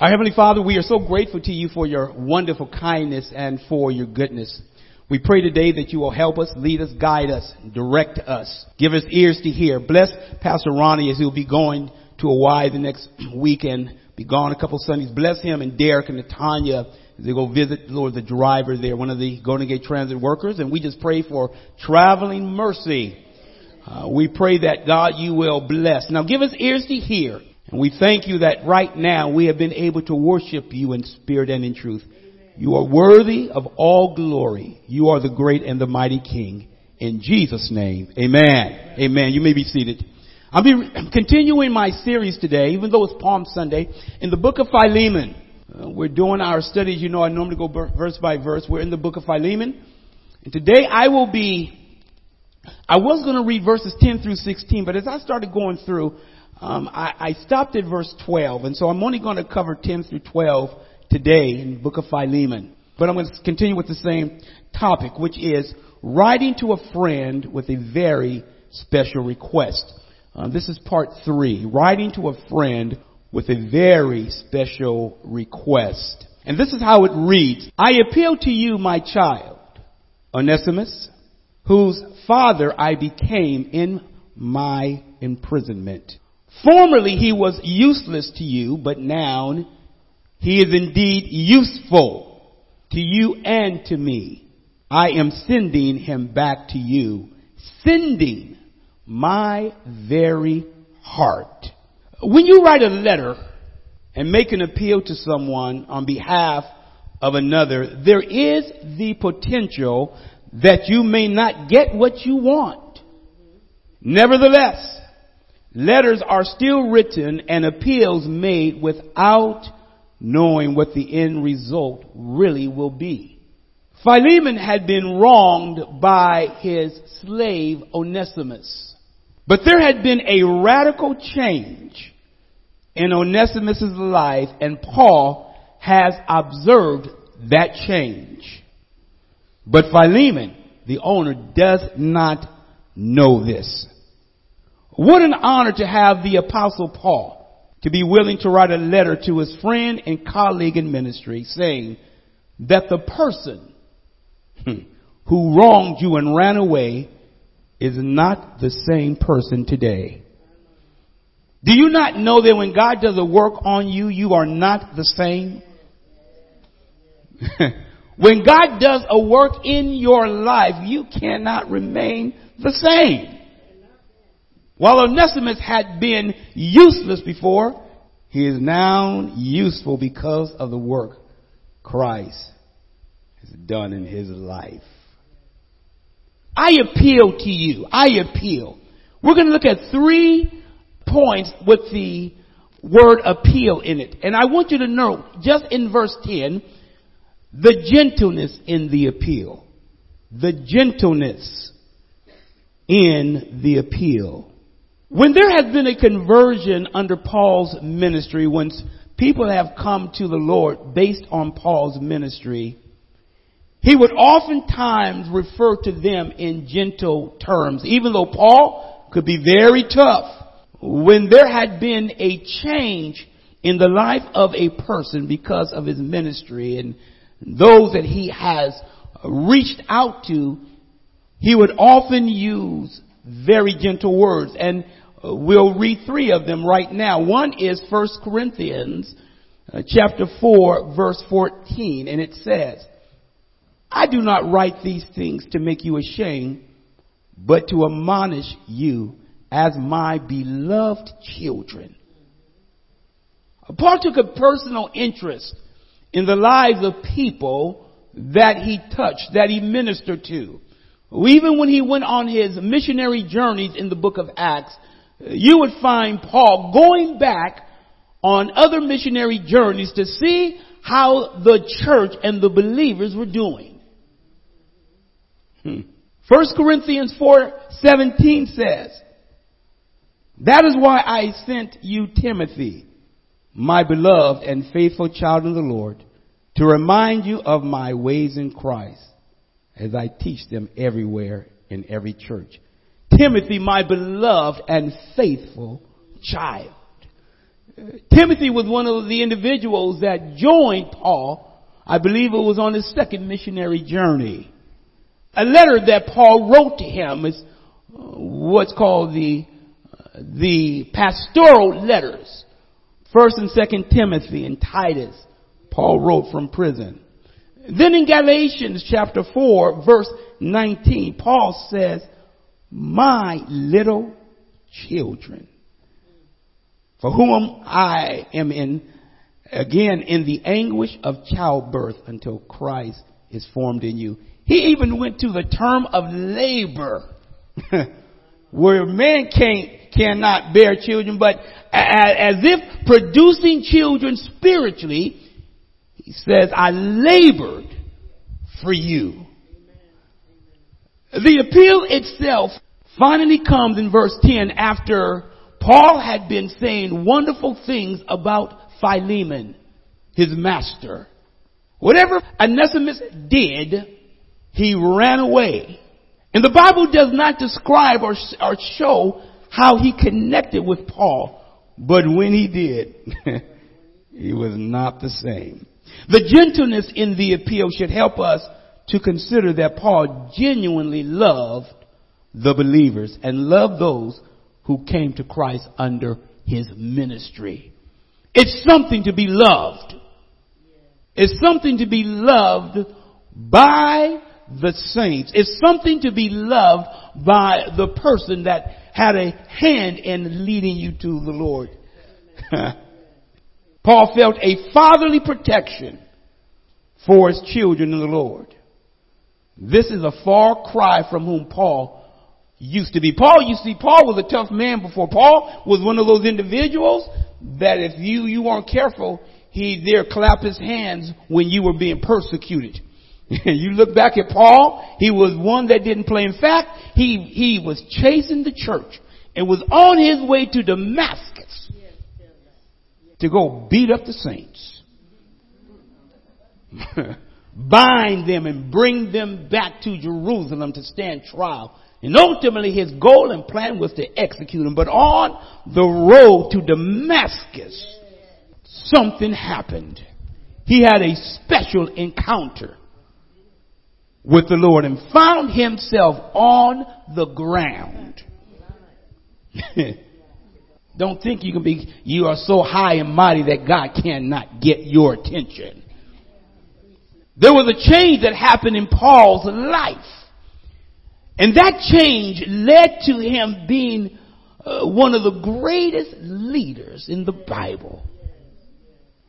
Our Heavenly Father, we are so grateful to you for your wonderful kindness and for your goodness. We pray today that you will help us, lead us, guide us, direct us, give us ears to hear. Bless Pastor Ronnie as he'll be going to Hawaii the next weekend, be gone a couple Sundays. Bless him and Derek and Tanya as they go visit, Lord, the driver there, one of the Golden Gate Transit workers. And we just pray for traveling mercy. Uh, we pray that God you will bless. Now give us ears to hear. And we thank you that right now we have been able to worship you in spirit and in truth. You are worthy of all glory. You are the great and the mighty King. In Jesus' name, amen. Amen. You may be seated. I'll be continuing my series today, even though it's Palm Sunday, in the book of Philemon. Uh, we're doing our studies. You know, I normally go verse by verse. We're in the book of Philemon. And today I will be, I was going to read verses 10 through 16, but as I started going through, um, I, I stopped at verse 12. And so I'm only going to cover 10 through 12 today in the book of Philemon. But I'm going to continue with the same topic, which is writing to a friend with a very special request. Uh, this is part three, writing to a friend with a very special request. And this is how it reads. I appeal to you, my child, Onesimus, whose father I became in my imprisonment. Formerly he was useless to you, but now he is indeed useful to you and to me. I am sending him back to you, sending my very heart. When you write a letter and make an appeal to someone on behalf of another, there is the potential that you may not get what you want. Nevertheless, letters are still written and appeals made without knowing what the end result really will be. Philemon had been wronged by his slave Onesimus. But there had been a radical change in Onesimus' life and Paul has observed that change. But Philemon, the owner, does not know this. What an honor to have the apostle Paul to be willing to write a letter to his friend and colleague in ministry saying that the person hmm, who wronged you and ran away is not the same person today. Do you not know that when God does a work on you, you are not the same? when God does a work in your life, you cannot remain the same. While Onesimus had been useless before, he is now useful because of the work Christ has done in his life. I appeal to you. I appeal. We're going to look at three points with the word appeal in it. And I want you to know, just in verse 10, the gentleness in the appeal. The gentleness in the appeal. When there has been a conversion under Paul's ministry, when people have come to the Lord based on Paul's ministry, he would oftentimes refer to them in gentle terms, even though Paul could be very tough. When there had been a change in the life of a person because of his ministry and those that he has reached out to, he would often use very gentle words. And We'll read three of them right now. One is 1 Corinthians uh, chapter 4 verse 14 and it says, I do not write these things to make you ashamed, but to admonish you as my beloved children. Paul took a personal interest in the lives of people that he touched, that he ministered to. Even when he went on his missionary journeys in the book of Acts, you would find Paul going back on other missionary journeys to see how the church and the believers were doing. Hmm. 1 Corinthians 4:17 says, "That is why I sent you Timothy, my beloved and faithful child in the Lord, to remind you of my ways in Christ as I teach them everywhere in every church." Timothy, my beloved and faithful child. Timothy was one of the individuals that joined Paul. I believe it was on his second missionary journey. A letter that Paul wrote to him is uh, what's called the the pastoral letters. First and second Timothy and Titus, Paul wrote from prison. Then in Galatians chapter 4 verse 19, Paul says, my little children, for whom I am in, again, in the anguish of childbirth until Christ is formed in you. He even went to the term of labor, where man can't, cannot bear children, but as if producing children spiritually, he says, I labored for you. The appeal itself finally comes in verse 10 after Paul had been saying wonderful things about Philemon, his master. Whatever Onesimus did, he ran away. And the Bible does not describe or, or show how he connected with Paul, but when he did, he was not the same. The gentleness in the appeal should help us to consider that Paul genuinely loved the believers and loved those who came to Christ under his ministry. It's something to be loved. It's something to be loved by the saints. It's something to be loved by the person that had a hand in leading you to the Lord. Paul felt a fatherly protection for his children in the Lord. This is a far cry from whom Paul used to be. Paul, you see, Paul was a tough man before. Paul was one of those individuals that if you, you weren't careful, he there clap his hands when you were being persecuted. you look back at Paul, he was one that didn't play. In fact, he, he was chasing the church and was on his way to Damascus to go beat up the saints. Bind them and bring them back to Jerusalem to stand trial. And ultimately his goal and plan was to execute him. But on the road to Damascus, something happened. He had a special encounter with the Lord and found himself on the ground. Don't think you can be, you are so high and mighty that God cannot get your attention. There was a change that happened in Paul's life. And that change led to him being uh, one of the greatest leaders in the Bible.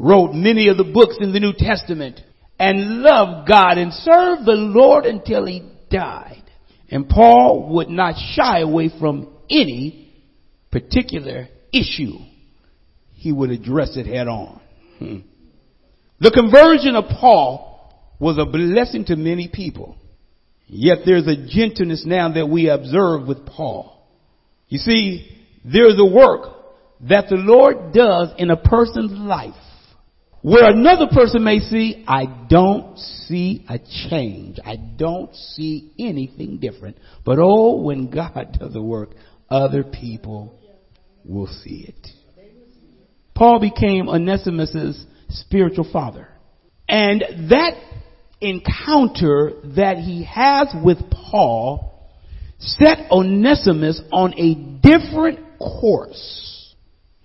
Wrote many of the books in the New Testament and loved God and served the Lord until he died. And Paul would not shy away from any particular issue. He would address it head on. Hmm. The conversion of Paul was a blessing to many people. Yet there's a gentleness now that we observe with Paul. You see, there's a work that the Lord does in a person's life where another person may see, I don't see a change. I don't see anything different. But oh, when God does the work, other people will see it. Paul became Onesimus' spiritual father. And that encounter that he has with Paul set Onesimus on a different course.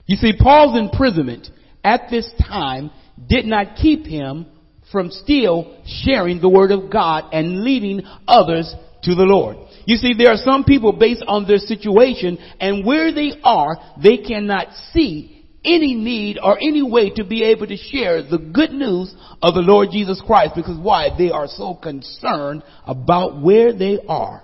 You see, Paul's imprisonment at this time did not keep him from still sharing the word of God and leading others to the Lord. You see, there are some people based on their situation and where they are, they cannot see any need or any way to be able to share the good news of the Lord Jesus Christ because why? They are so concerned about where they are.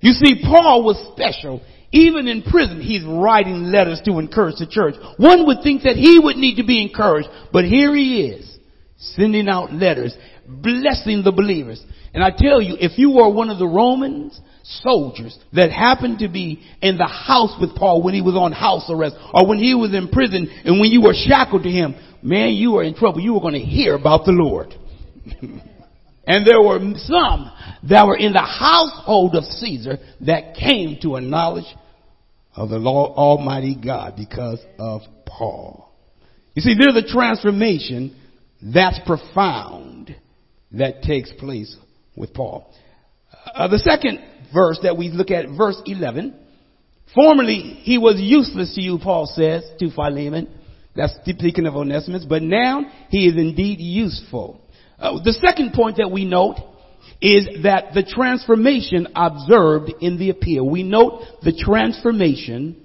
You see, Paul was special even in prison, he's writing letters to encourage the church. One would think that he would need to be encouraged, but here he is, sending out letters, blessing the believers. And I tell you, if you were one of the Romans soldiers that happened to be in the house with Paul when he was on house arrest, or when he was in prison, and when you were shackled to him, man, you were in trouble. You were going to hear about the Lord. And there were some that were in the household of Caesar that came to a knowledge of the Lord Almighty God because of Paul. You see, there's a transformation that's profound that takes place with Paul. Uh, the second verse that we look at, verse 11. Formerly, he was useless to you, Paul says to Philemon. That's speaking of Onesimus, but now he is indeed useful. Uh, the second point that we note is that the transformation observed in the appeal. We note the transformation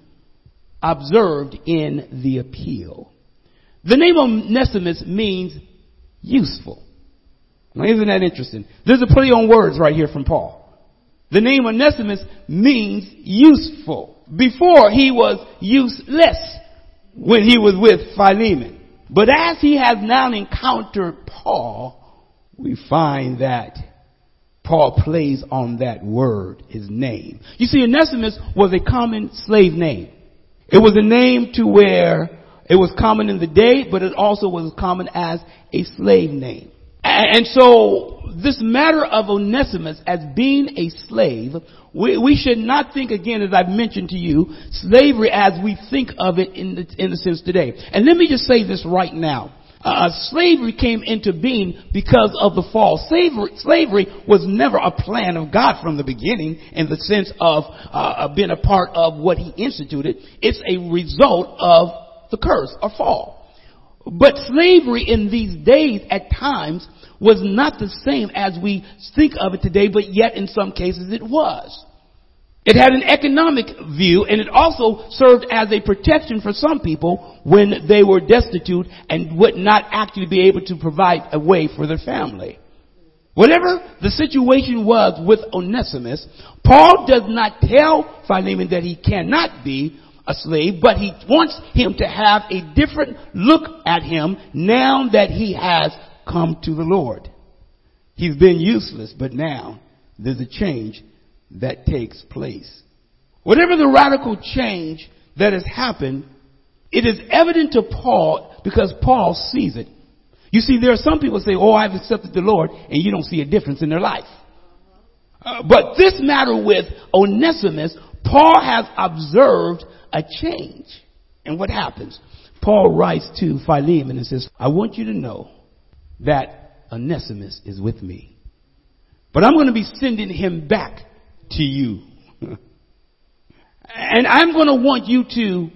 observed in the appeal. The name Onesimus means useful. Now isn't that interesting? There's a play on words right here from Paul. The name Onesimus means useful. Before he was useless when he was with Philemon. But as he has now encountered Paul, we find that Paul plays on that word, his name. You see, Onesimus was a common slave name. It was a name to where it was common in the day, but it also was common as a slave name. And so this matter of Onesimus as being a slave, we, we, should not think again, as I've mentioned to you, slavery as we think of it in the, in the sense today. And let me just say this right now. Uh, slavery came into being because of the fall. Slavery, slavery was never a plan of God from the beginning in the sense of uh, being a part of what He instituted. It's a result of the curse or fall. But slavery in these days at times was not the same as we think of it today, but yet in some cases it was. It had an economic view and it also served as a protection for some people when they were destitute and would not actually be able to provide a way for their family. Whatever the situation was with Onesimus, Paul does not tell Philemon that he cannot be a slave, but he wants him to have a different look at him now that he has come to the Lord. He's been useless, but now there's a change that takes place. Whatever the radical change that has happened, it is evident to Paul because Paul sees it. You see, there are some people say, oh, I've accepted the Lord, and you don't see a difference in their life. Uh, but this matter with Onesimus, Paul has observed a change. And what happens? Paul writes to Philemon and says, I want you to know that Onesimus is with me. But I'm going to be sending him back to you. and I'm going to want you to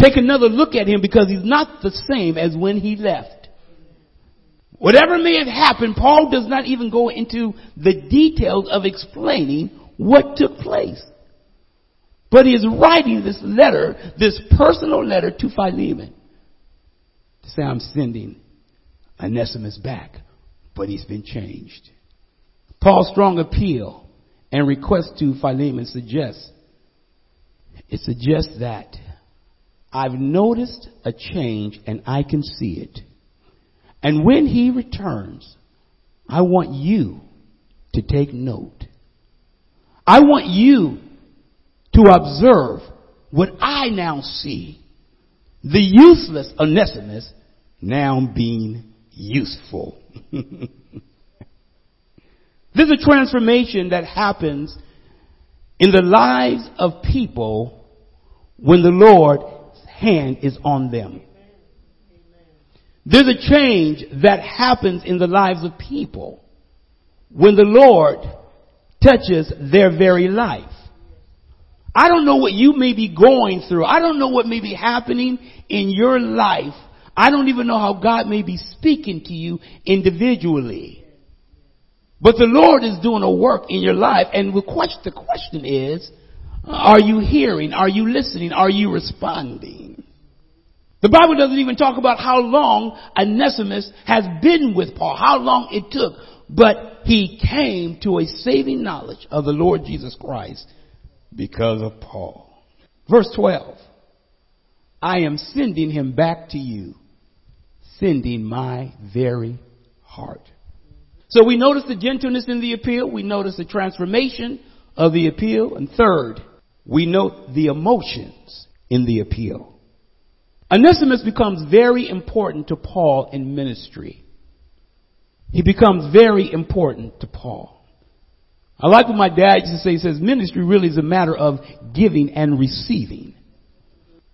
take another look at him because he's not the same as when he left. Whatever may have happened, Paul does not even go into the details of explaining what took place. But he is writing this letter, this personal letter to Philemon to say, I'm sending Onesimus back, but he's been changed. Paul's strong appeal and request to Philemon suggests, it suggests that I've noticed a change and I can see it. And when he returns, I want you to take note. I want you to observe what I now see. The useless Onesimus now being useful. There's a transformation that happens in the lives of people when the Lord's hand is on them. There's a change that happens in the lives of people when the Lord touches their very life. I don't know what you may be going through. I don't know what may be happening in your life. I don't even know how God may be speaking to you individually. But the Lord is doing a work in your life and the question is, are you hearing? Are you listening? Are you responding? The Bible doesn't even talk about how long Onesimus has been with Paul, how long it took, but he came to a saving knowledge of the Lord Jesus Christ because of Paul. Verse 12. I am sending him back to you, sending my very heart. So we notice the gentleness in the appeal. We notice the transformation of the appeal. And third, we note the emotions in the appeal. Onesimus becomes very important to Paul in ministry. He becomes very important to Paul. I like what my dad used to say. He says ministry really is a matter of giving and receiving.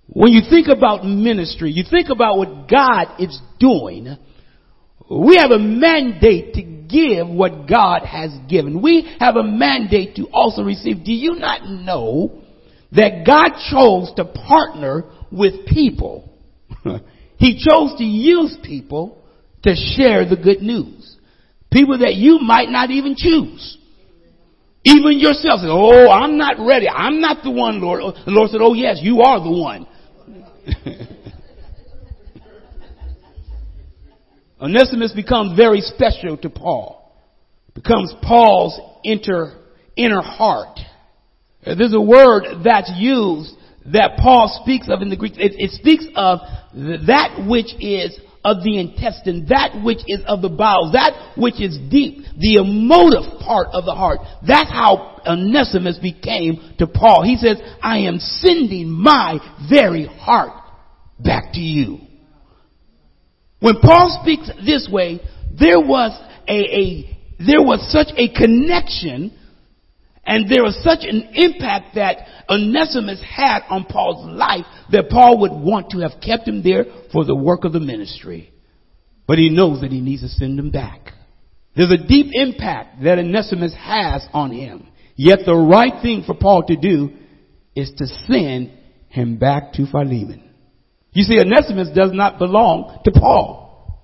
When you think about ministry, you think about what God is doing, we have a mandate to give what God has given. We have a mandate to also receive. Do you not know that God chose to partner with people? he chose to use people to share the good news. People that you might not even choose. Even yourself says, oh, I'm not ready. I'm not the one, Lord. The Lord said, oh yes, you are the one. Onesimus becomes very special to Paul. Becomes Paul's inner, inner heart. Uh, there's a word that's used that Paul speaks of in the Greek. It, it speaks of that which is of the intestine, that which is of the bowels, that which is deep, the emotive part of the heart. That's how Onesimus became to Paul. He says, I am sending my very heart back to you. When Paul speaks this way, there was a, a there was such a connection and there was such an impact that Onesimus had on Paul's life that Paul would want to have kept him there for the work of the ministry. But he knows that he needs to send him back. There's a deep impact that Onesimus has on him. Yet the right thing for Paul to do is to send him back to Philemon. You see, Onesimus does not belong to Paul.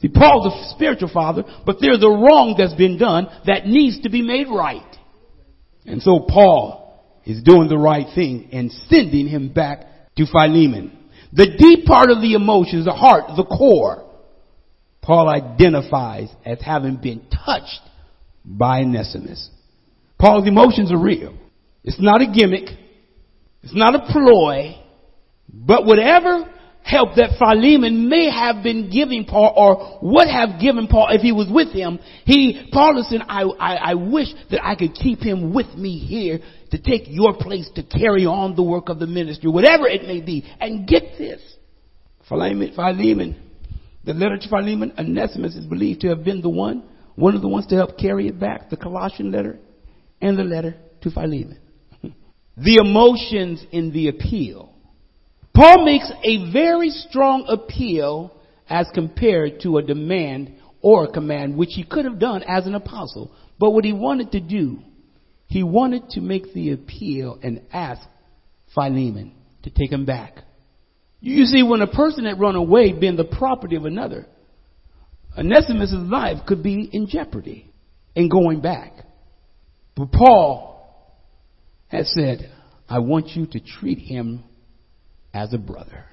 See, Paul's a spiritual father, but there's a wrong that's been done that needs to be made right. And so Paul is doing the right thing and sending him back to Philemon. The deep part of the emotions, the heart, the core, Paul identifies as having been touched by Onesimus. Paul's emotions are real. It's not a gimmick. It's not a ploy. But whatever help that Philemon may have been giving Paul or would have given Paul if he was with him. He, Paul is saying, I, I, I wish that I could keep him with me here to take your place to carry on the work of the ministry, whatever it may be. And get this. Philemon, Philemon, the letter to Philemon, Onesimus is believed to have been the one, one of the ones to help carry it back, the Colossian letter and the letter to Philemon. the emotions in the appeal Paul makes a very strong appeal as compared to a demand or a command, which he could have done as an apostle. But what he wanted to do, he wanted to make the appeal and ask Philemon to take him back. You see, when a person had run away, being the property of another, Onesimus' life could be in jeopardy in going back. But Paul had said, I want you to treat him as a brother.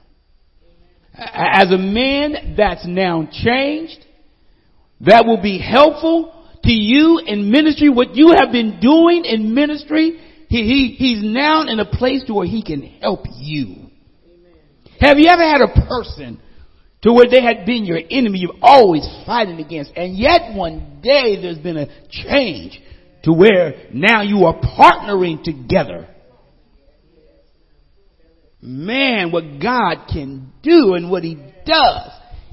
As a man that's now changed, that will be helpful to you in ministry, what you have been doing in ministry, he, he, he's now in a place to where he can help you. Amen. Have you ever had a person to where they had been your enemy, you've always fighting against, and yet one day there's been a change to where now you are partnering together man, what God can do and what He does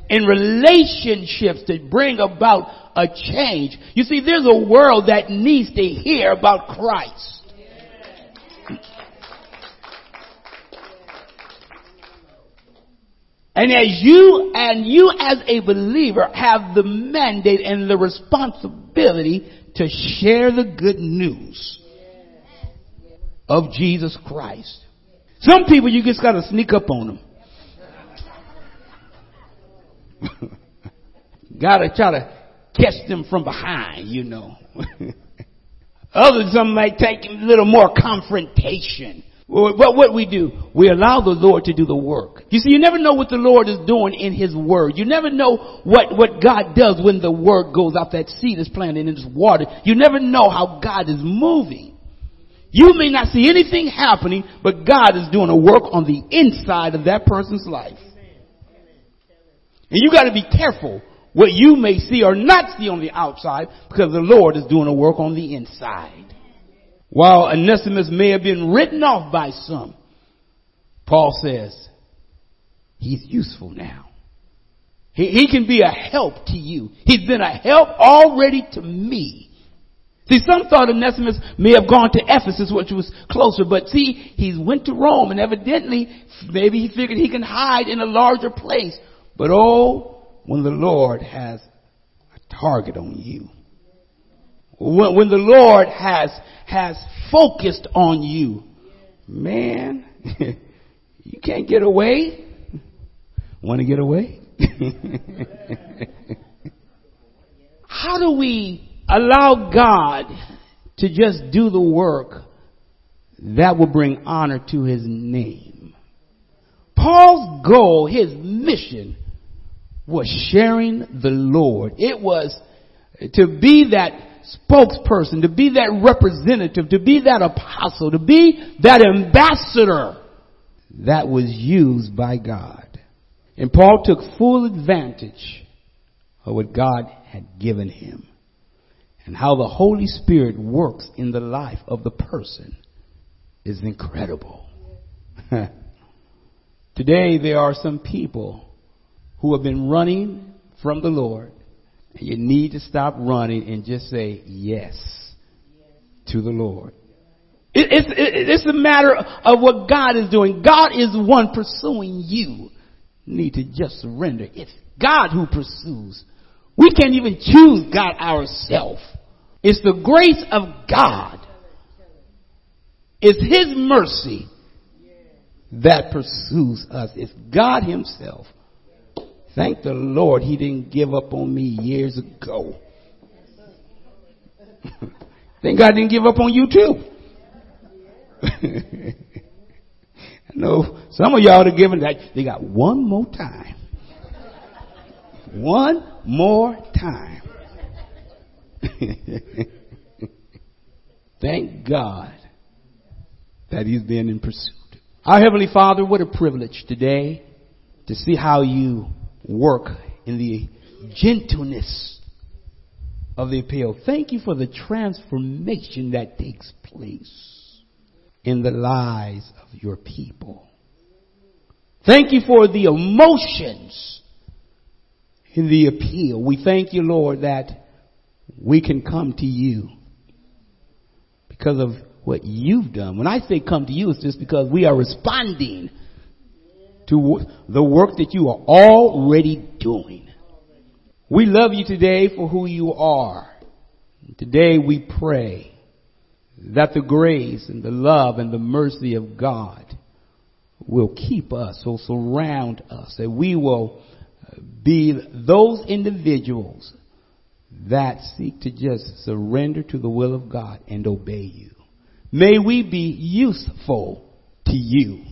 in relationships to bring about a change. You see, there's a world that needs to hear about Christ. And as you and you as a believer have the mandate and the responsibility to share the good news of Jesus Christ. Some people you just gotta sneak up on them. gotta try to catch them from behind, you know. Others, some might take a little more confrontation. But what we do, we allow the Lord to do the work. You see, you never know what the Lord is doing in His Word. You never know what, what God does when the Word goes out, that seed is planted in this water. You never know how God is moving. You may not see anything happening, but God is doing a work on the inside of that person's life. And you gotta be careful what you may see or not see on the outside because the Lord is doing a work on the inside. While Onesimus may have been written off by some, Paul says, he's useful now. He, he can be a help to you. He's been a help already to me. See, some thought Onesimus may have gone to Ephesus, which was closer, but see, he went to Rome, and evidently, maybe he figured he can hide in a larger place. But oh, when the Lord has a target on you, when, when the Lord has, has focused on you, man, you can't get away. Want to get away? How do we allow God to just do the work that will bring honor to his name? Paul's goal, his mission, was sharing the Lord. It was to be that spokesperson, to be that representative, to be that apostle, to be that ambassador that was used by God. And Paul took full advantage of what God had given him and how the Holy Spirit works in the life of the person is incredible. Today there are some people who have been running from the Lord. And you need to stop running and just say yes to the Lord. It, it's, it, it's a matter of what God is doing. God is the one pursuing you. you need to just surrender. It's God who pursues. We can't even choose God ourselves. It's the grace of God. It's His mercy that pursues us. It's God Himself. Thank the Lord He didn't give up on me years ago. Thank God didn't give up on you too. I know some of y'all are giving that. They got one more time. One more time. Thank God that he's been in pursuit. Our Heavenly Father, what a privilege today to see how you work in the gentleness of the appeal. Thank you for the transformation that takes place in the lives of your people. Thank you for the emotions in the appeal. We thank you, Lord, that we can come to you because of what you've done. When I say come to you, it's just because we are responding to the work that you are already doing. We love you today for who you are. Today we pray that the grace and the love and the mercy of God will keep us, will surround us, that we will be those individuals that seek to just surrender to the will of God and obey you. May we be useful to you.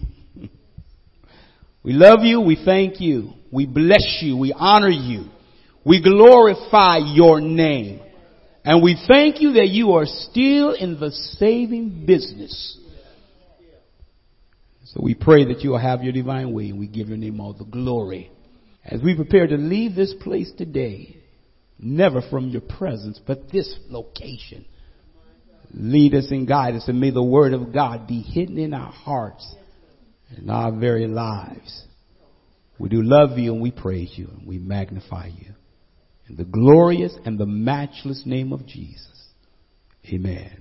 We love you. We thank you. We bless you. We honor you. We glorify your name. And we thank you that you are still in the saving business. So we pray that you will have your divine way and we give your name all the glory. As we prepare to leave this place today, never from your presence, but this location. Lead us and guide us and may the word of God be hidden in our hearts and our very lives. We do love you and we praise you and we magnify you. In the glorious and the matchless name of Jesus. Amen.